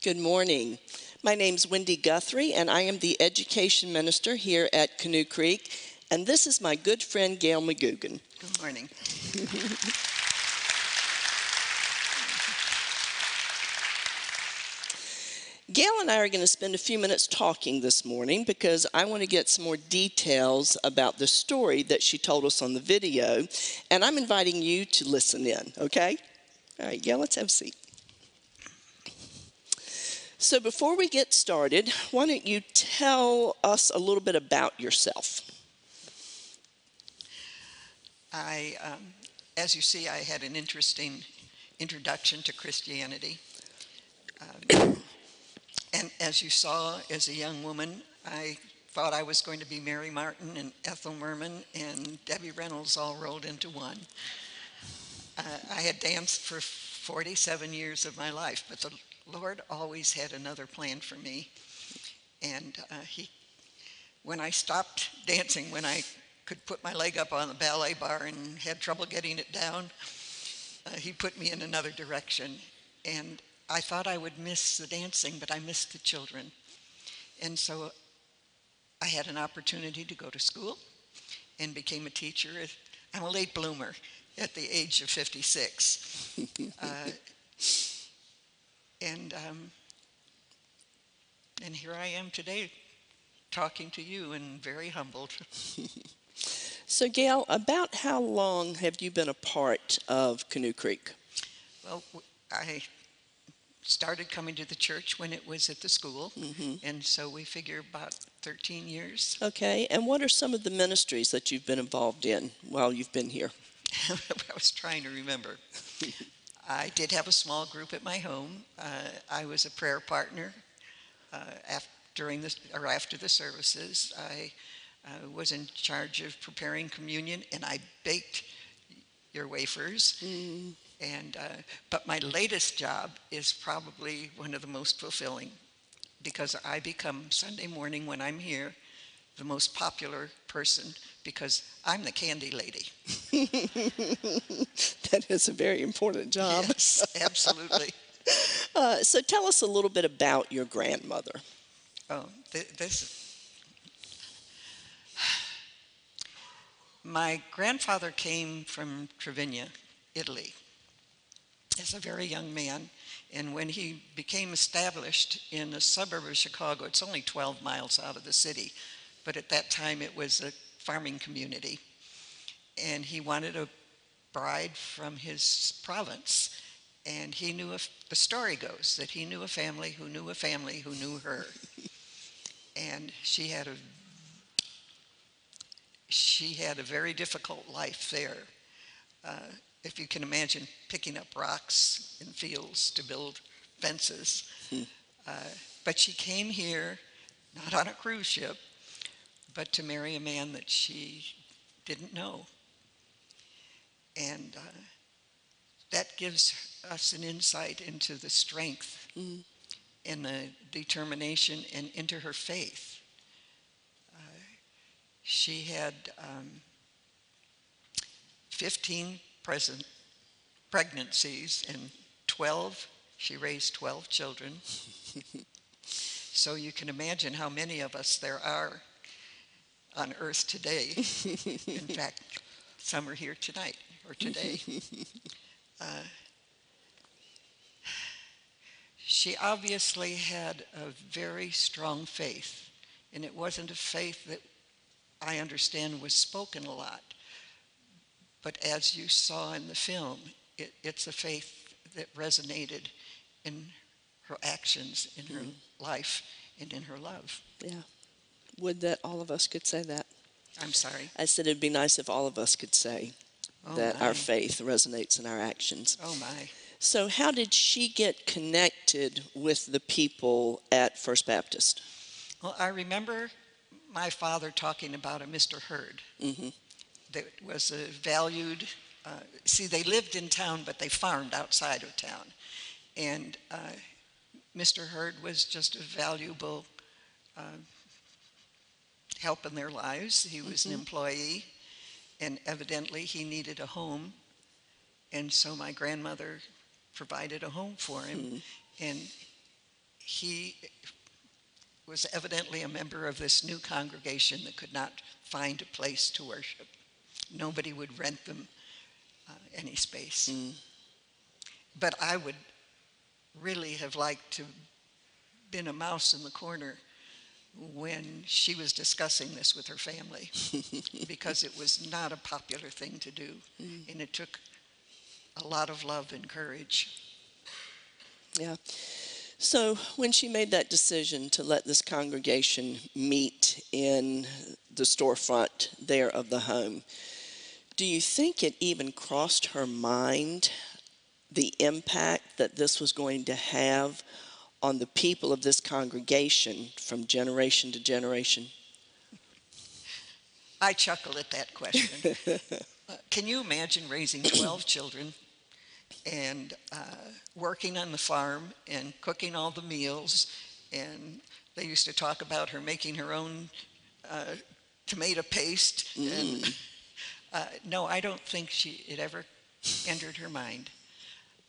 Good morning. My name is Wendy Guthrie, and I am the education minister here at Canoe Creek. And this is my good friend Gail McGoogan. Good morning. Gail and I are going to spend a few minutes talking this morning because I want to get some more details about the story that she told us on the video. And I'm inviting you to listen in, okay? All right, Gail, let's have a seat. So, before we get started, why don't you tell us a little bit about yourself? I, um, as you see, I had an interesting introduction to Christianity. Um, and as you saw, as a young woman, I thought I was going to be Mary Martin and Ethel Merman and Debbie Reynolds all rolled into one. Uh, I had danced for 47 years of my life, but the Lord always had another plan for me. And uh, he, when I stopped dancing, when I could put my leg up on the ballet bar and had trouble getting it down, uh, he put me in another direction. And I thought I would miss the dancing, but I missed the children. And so I had an opportunity to go to school and became a teacher. I'm a late bloomer at the age of 56. uh, and, um, and here I am today talking to you and very humbled. so, Gail, about how long have you been a part of Canoe Creek? Well, I started coming to the church when it was at the school, mm-hmm. and so we figure about 13 years. Okay, and what are some of the ministries that you've been involved in while you've been here? I was trying to remember. I did have a small group at my home. Uh, I was a prayer partner uh, after, during the, or after the services. I uh, was in charge of preparing communion, and I baked your wafers. Mm. And, uh, but my latest job is probably one of the most fulfilling because I become Sunday morning when I'm here the most popular person because I'm the candy lady. that is a very important job. Yes, absolutely. uh, so tell us a little bit about your grandmother. Oh, th- this. My grandfather came from Trevigna, Italy as a very young man. And when he became established in a suburb of Chicago, it's only 12 miles out of the city, but at that time it was a farming community. And he wanted a bride from his province. And he knew, if the story goes, that he knew a family who knew a family who knew her. and she had a she had a very difficult life there. Uh, if you can imagine picking up rocks in fields to build fences. Hmm. Uh, but she came here, not on a cruise ship, but to marry a man that she didn't know. And uh, that gives us an insight into the strength mm. and the determination and into her faith. Uh, she had um, 15 present pregnancies and 12, she raised 12 children. so you can imagine how many of us there are on earth today. In fact, some are here tonight or today. Uh, she obviously had a very strong faith, and it wasn't a faith that I understand was spoken a lot. But as you saw in the film, it, it's a faith that resonated in her actions, in her mm-hmm. life, and in her love. Yeah. Would that all of us could say that? I'm sorry. I said it'd be nice if all of us could say oh that my. our faith resonates in our actions. Oh my. So, how did she get connected with the people at First Baptist? Well, I remember my father talking about a Mr. Hurd. Mm-hmm that was a valued. Uh, see, they lived in town, but they farmed outside of town, and uh, Mr. Hurd was just a valuable uh, help in their lives. He was mm-hmm. an employee, and evidently he needed a home, and so my grandmother provided a home for him, mm-hmm. and he was evidently a member of this new congregation that could not find a place to worship. Nobody would rent them uh, any space. Mm. But I would really have liked to been a mouse in the corner when she was discussing this with her family because it was not a popular thing to do Mm. and it took a lot of love and courage Yeah. So when she made that decision to let this congregation meet in the storefront there of the home, do you think it even crossed her mind the impact that this was going to have on the people of this congregation from generation to generation? I chuckle at that question. Uh, can you imagine raising 12 children and uh, working on the farm and cooking all the meals? And they used to talk about her making her own uh, tomato paste. And uh, no, I don't think she it ever entered her mind.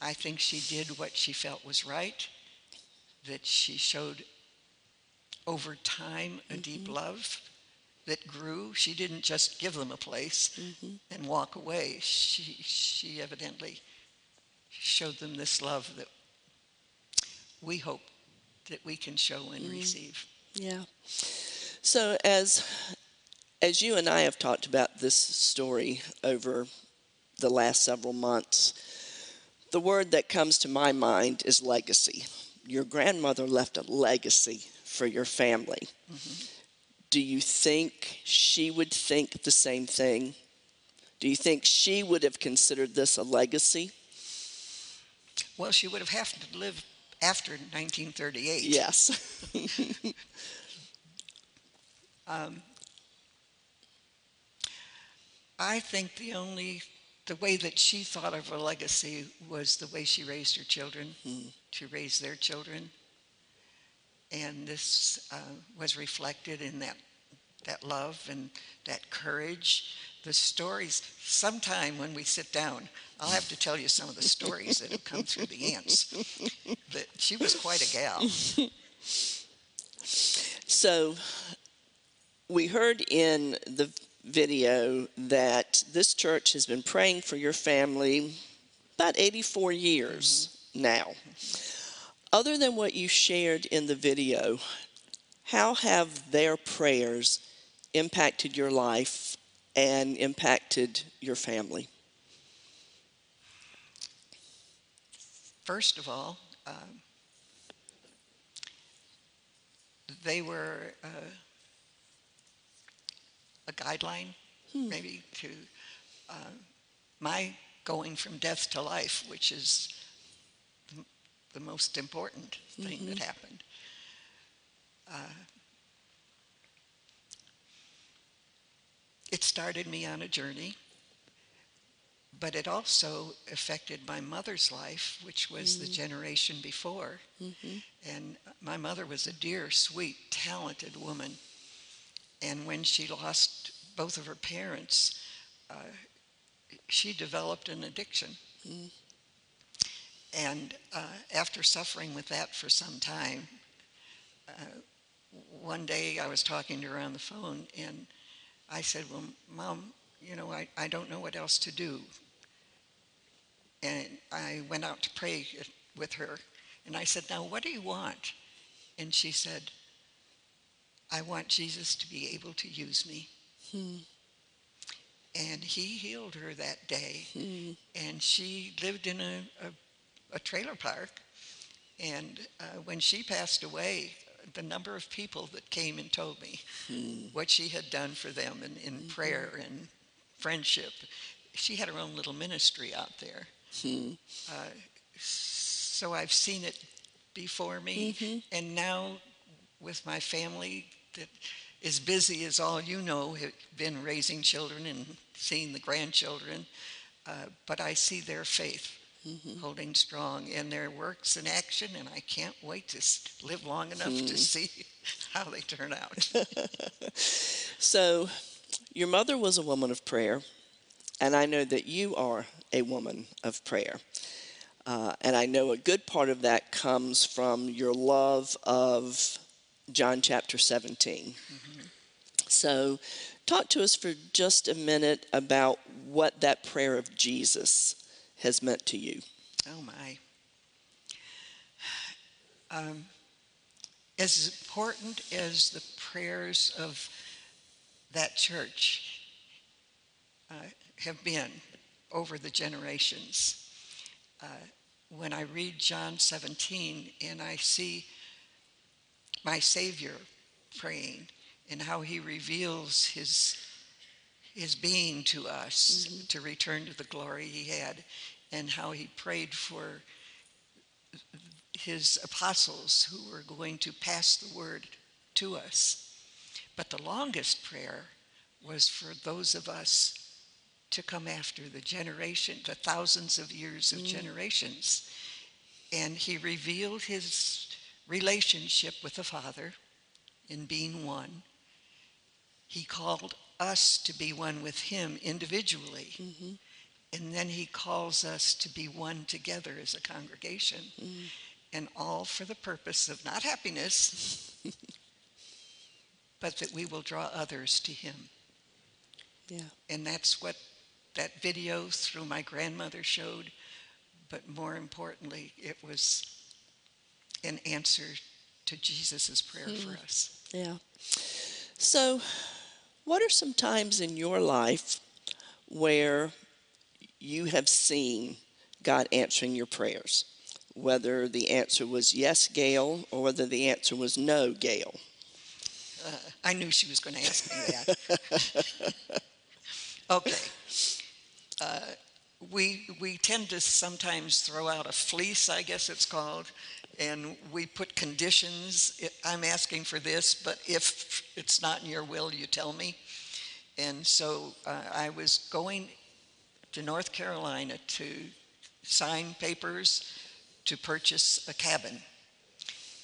I think she did what she felt was right. That she showed over time a mm-hmm. deep love that grew. She didn't just give them a place mm-hmm. and walk away. She, she evidently showed them this love that we hope that we can show and mm-hmm. receive. Yeah. So as as you and I have talked about this story over the last several months, the word that comes to my mind is legacy. Your grandmother left a legacy for your family. Do you think she would think the same thing? Do you think she would have considered this a legacy? Well, she would have had to live after 1938. Yes. Um, I think the only the way that she thought of her legacy was the way she raised her children, to raise their children, and this uh, was reflected in that that love and that courage. The stories. Sometime when we sit down, I'll have to tell you some of the stories that have come through the aunts. But she was quite a gal. So we heard in the video that this church has been praying for your family about 84 years now. Other than what you shared in the video, how have their prayers impacted your life and impacted your family? First of all, um, they were uh, a guideline, maybe, to uh, my going from death to life, which is the- the most important thing that happened. Uh, it started me on a journey, but it also affected my mother's life, which was the generation before. And my mother was a dear, sweet, talented woman. And when she lost both of her parents, uh, she developed an addiction. And uh, after suffering with that for some time, uh, one day I was talking to her on the phone and I said, Well, Mom, you know, I, I don't know what else to do. And I went out to pray with her and I said, Now, what do you want? And she said, I want Jesus to be able to use me. Hmm. And he healed her that day. Hmm. And she lived in a, a, a trailer park. And uh, when she passed away, the number of people that came and told me hmm. what she had done for them in, in prayer and friendship. She had her own little ministry out there. Uh, so I've seen it before me. Mm-hmm. And now with my family that is busy as all you know, have been raising children and seeing the grandchildren, uh, but I see their faith holding strong in their works and action, and I can't wait to live long enough to see how they turn out. So, your mother was a woman of prayer, and I know that you are a woman of prayer. Uh, and I know a good part of that comes from your love of John chapter 17. So, talk to us for just a minute about what that prayer of Jesus has meant to you. Oh my. Um, as important as the prayers of that church uh, have been over the generations, uh, when I read John 17 and I see my Savior praying and how he reveals his his being to us mm-hmm. to return to the glory he had and how he prayed for his apostles who were going to pass the word to us but the longest prayer was for those of us to come after the generation the thousands of years of mm. generations and he revealed his relationship with the father in being one he called us to be one with Him individually. Mm-hmm. And then He calls us to be one together as a congregation. Mm-hmm. And all for the purpose of not happiness, but that we will draw others to Him. Yeah. And that's what that video through my grandmother showed. But more importantly, it was an answer to Jesus' prayer mm. for us. Yeah. So, what are some times in your life where you have seen God answering your prayers? Whether the answer was yes, Gail, or whether the answer was no, Gail. Uh, I knew she was going to ask me that. okay. Uh, we, we tend to sometimes throw out a fleece, I guess it's called, and we put conditions. I'm asking for this, but if it's not in your will, you tell me. And so uh, I was going to North Carolina to sign papers to purchase a cabin.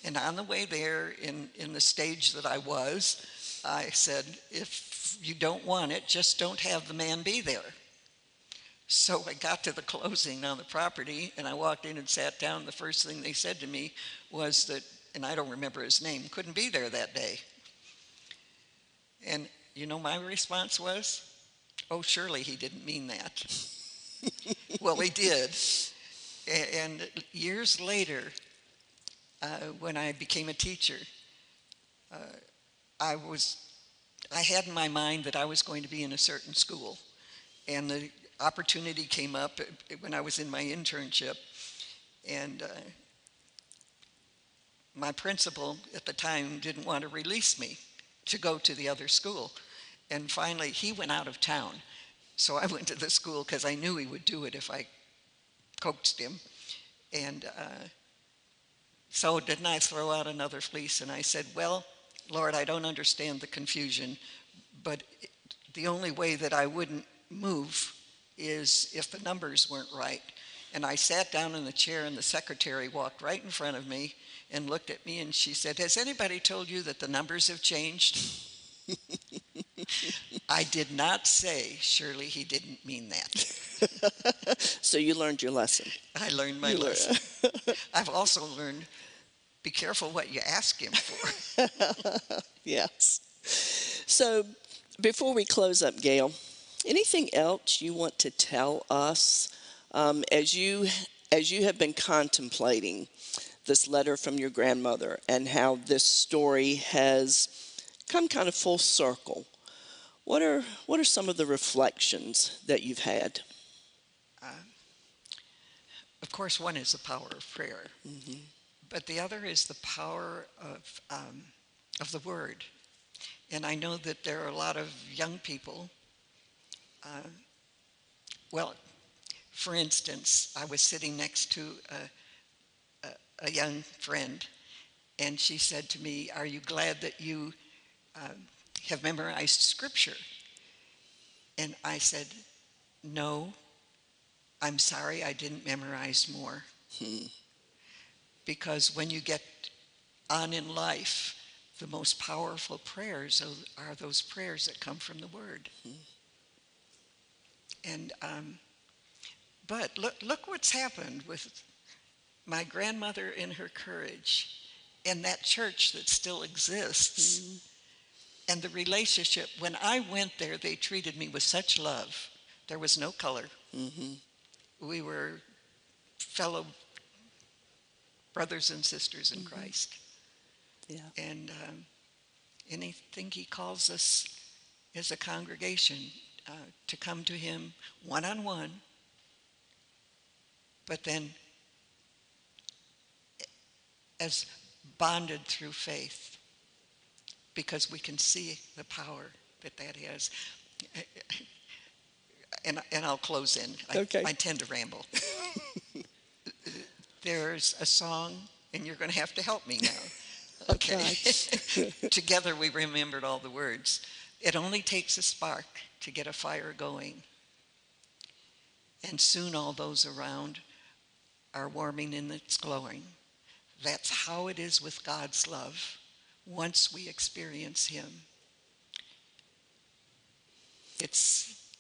And on the way there, in, in the stage that I was, I said, if you don't want it, just don't have the man be there. So I got to the closing on the property and I walked in and sat down. The first thing they said to me was that, and I don't remember his name, couldn't be there that day. And you know, my response was, oh, surely he didn't mean that. well, he did. And years later, uh, when I became a teacher, uh, I was, I had in my mind that I was going to be in a certain school. And the opportunity came up when I was in my internship, and uh, my principal at the time didn't want to release me to go to the other school. And finally, he went out of town. So I went to the school because I knew he would do it if I coaxed him. And uh, so didn't I throw out another fleece? And I said, Well, Lord, I don't understand the confusion, but the only way that I wouldn't move is if the numbers weren't right. And I sat down in the chair, and the secretary walked right in front of me and looked at me, and she said, Has anybody told you that the numbers have changed? I did not say, surely he didn't mean that. so you learned your lesson. I learned my you lesson. Learned. I've also learned be careful what you ask him for. yes. So before we close up, Gail, Anything else you want to tell us um, as you as you have been contemplating this letter from your grandmother and how this story has come kind of full circle? What are what are some of the reflections that you've had? Uh, of course, one is the power of prayer, mm-hmm. but the other is the power of um, of the Word. And I know that there are a lot of young people uh, well, for instance, I was sitting next to a, a, a, young friend, and she said to me, Are you glad that you uh, have memorized scripture? And I said, No, I'm sorry I didn't memorize more. Hmm. Because when you get on in life, the most powerful prayers are those prayers that come from the Word. Hmm. And um, but look, look what's happened with my grandmother in her courage and that church that still exists Mm-hmm. and the relationship. When I went there, they treated me with such love. There was no color. hmm We were fellow brothers and sisters in Mm-hmm. Christ. Yeah. And um, anything He calls us as a congregation uh, to come to Him one on one, but then as bonded through faith because we can see the power that that has. And, and I'll close in. I, Okay. I tend to ramble. There's a song, and you're going to have to help me now. Okay. Together we remembered all the words. It only takes a spark to get a fire going. And soon all those around are warming and it's glowing. That's how it is with God's love once we experience Him. It's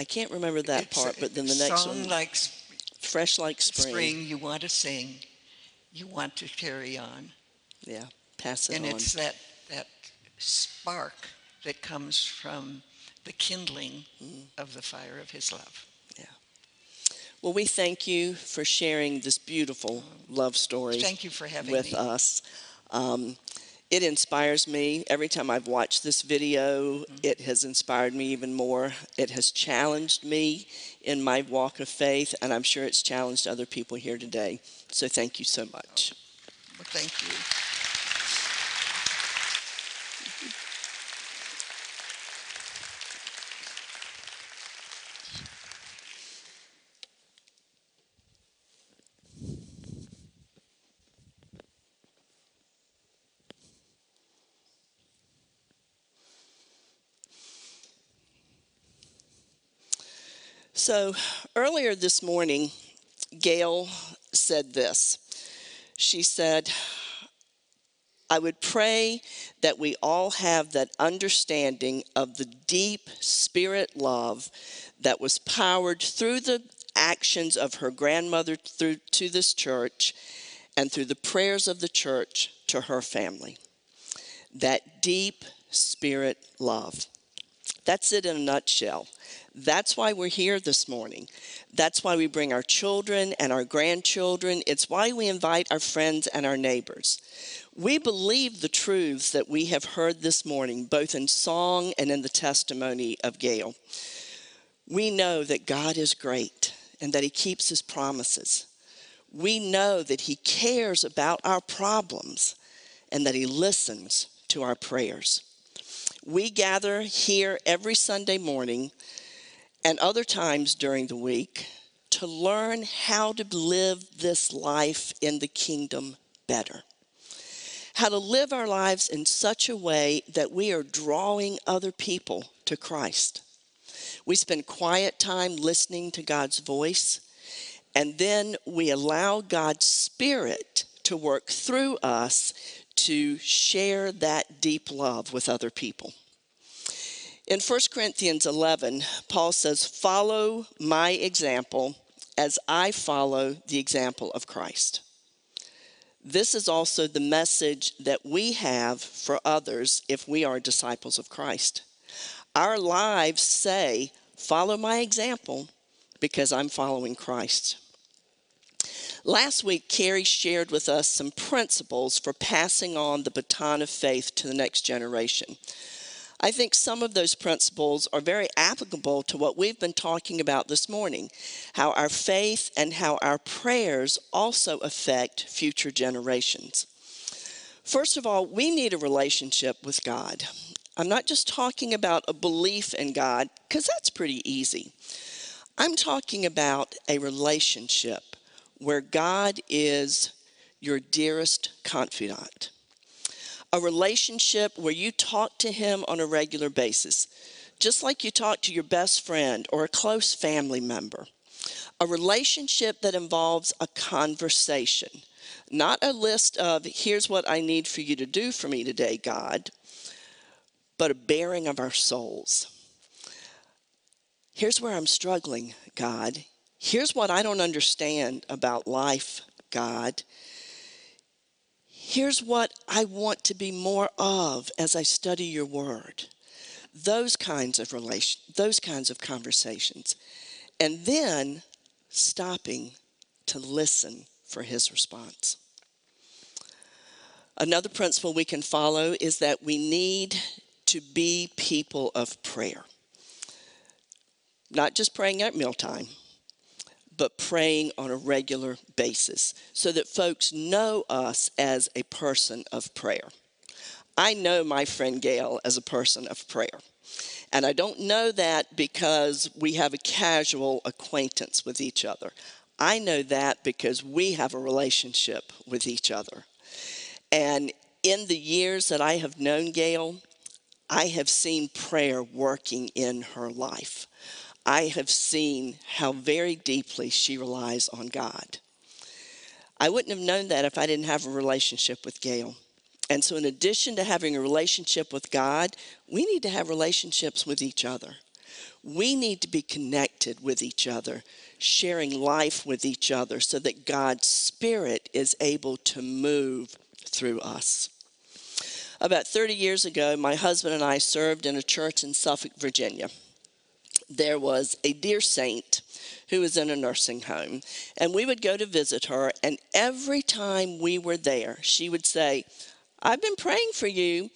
I can't remember that part, a but then the next song one, like fresh like spring. spring. you want to sing, you want to carry on. Yeah, pass it and on. it's that that spark that comes from the kindling Mm. of the fire of his love. Yeah. Well, we thank you for sharing this beautiful love story Thank you for having with me. us. Um, it inspires me every time I've watched this video. Mm-hmm. It has inspired me even more. It has challenged me in my walk of faith, and I'm sure it's challenged other people here today. So thank you so much. Well, thank you. So earlier this morning, Gail said this. She said, I would pray that we all have that understanding of the deep spirit love that was powered through the actions of her grandmother through to this church and through the prayers of the church to her family. That deep spirit love. That's it in a nutshell. That's why we're here this morning. That's why we bring our children and our grandchildren. It's why we invite our friends and our neighbors. We believe the truths that we have heard this morning, both in song and in the testimony of Gail. We know that God is great and that He keeps His promises. We know that He cares about our problems and that He listens to our prayers. We gather here every Sunday morning and other times during the week to learn how to live this life in the kingdom better. How to live our lives in such a way that we are drawing other people to Christ. We spend quiet time listening to God's voice, and then we allow God's Spirit to work through us to share that deep love with other people. In 1 Corinthians 11, Paul says, Follow my example as I follow the example of Christ. This is also the message that we have for others if we are disciples of Christ. Our lives say, Follow my example because I'm following Christ. Last week, Carrie shared with us some principles for passing on the baton of faith to the next generation. I think some of those principles are very applicable to what we've been talking about this morning how our faith and how our prayers also affect future generations. First of all, we need a relationship with God. I'm not just talking about a belief in God, because that's pretty easy. I'm talking about a relationship where God is your dearest confidant a relationship where you talk to him on a regular basis, just like you talk to your best friend or a close family member. A relationship that involves a conversation, not a list of, here's what I need for you to do for me today, God, but a bearing of our souls. Here's where I'm struggling, God. Here's what I don't understand about life God. Here's what I want to be more of as I study your word. Those kinds of relation, those kinds of conversations. And then stopping to listen for his response. Another principle we can follow is that we need to be people of prayer. Not just praying at mealtime, but praying on a regular basis so that folks know us as a person of prayer. I know my friend Gail as a person of prayer. And I don't know that because we have a casual acquaintance with each other. I know that because we have a relationship with each other. And in the years that I have known Gail, I have seen prayer working in her life. I have seen how very deeply she relies on God. I wouldn't have known that if I didn't have a relationship with Gail. And so, in addition to having a relationship with God, we need to have relationships with each other. We need to be connected with each other, sharing life with each other so that God's Spirit is able to move through us. About 30 years ago, my husband and I served in a church in Suffolk, Virginia. There was a dear saint who was in a nursing home, and we would go to visit her, and every time we were there, she would say, I've been praying for you.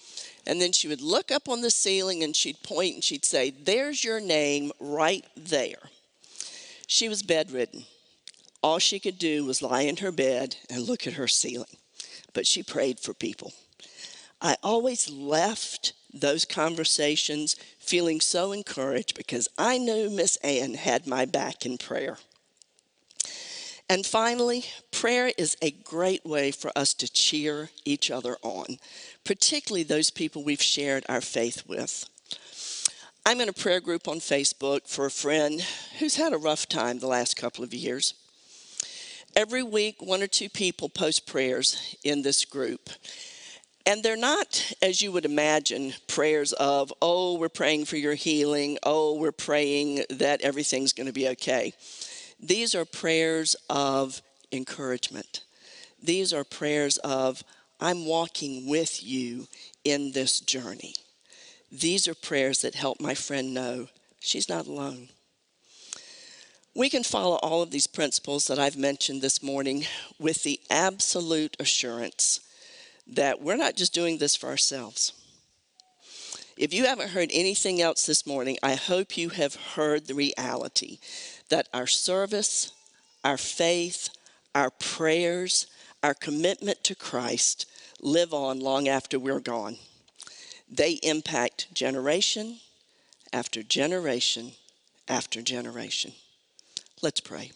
And then she would look up on the ceiling and she'd point and she'd say, There's your name right there. She was bedridden. All she could do was lie in her bed and look at her ceiling. But she prayed for people. I always left those conversations feeling so encouraged because I knew Miss Ann had my back in prayer. And finally, prayer is a great way for us to cheer each other on, particularly those people we've shared our faith with. I'm in a prayer group on Facebook for a friend who's had a rough time the last couple of years. Every week, one or two people post prayers in this group. And they're not, as you would imagine, prayers of, oh, we're praying for your healing, oh, we're praying that everything's going to be okay. These are prayers of encouragement. These are prayers of, I'm walking with you in this journey. These are prayers that help my friend know she's not alone. We can follow all of these principles that I've mentioned this morning with the absolute assurance that we're not just doing this for ourselves. If you haven't heard anything else this morning, I hope you have heard the reality that our service, our faith, our prayers, our commitment to Christ live on long after we're gone. They impact generation after generation after generation. Let's pray.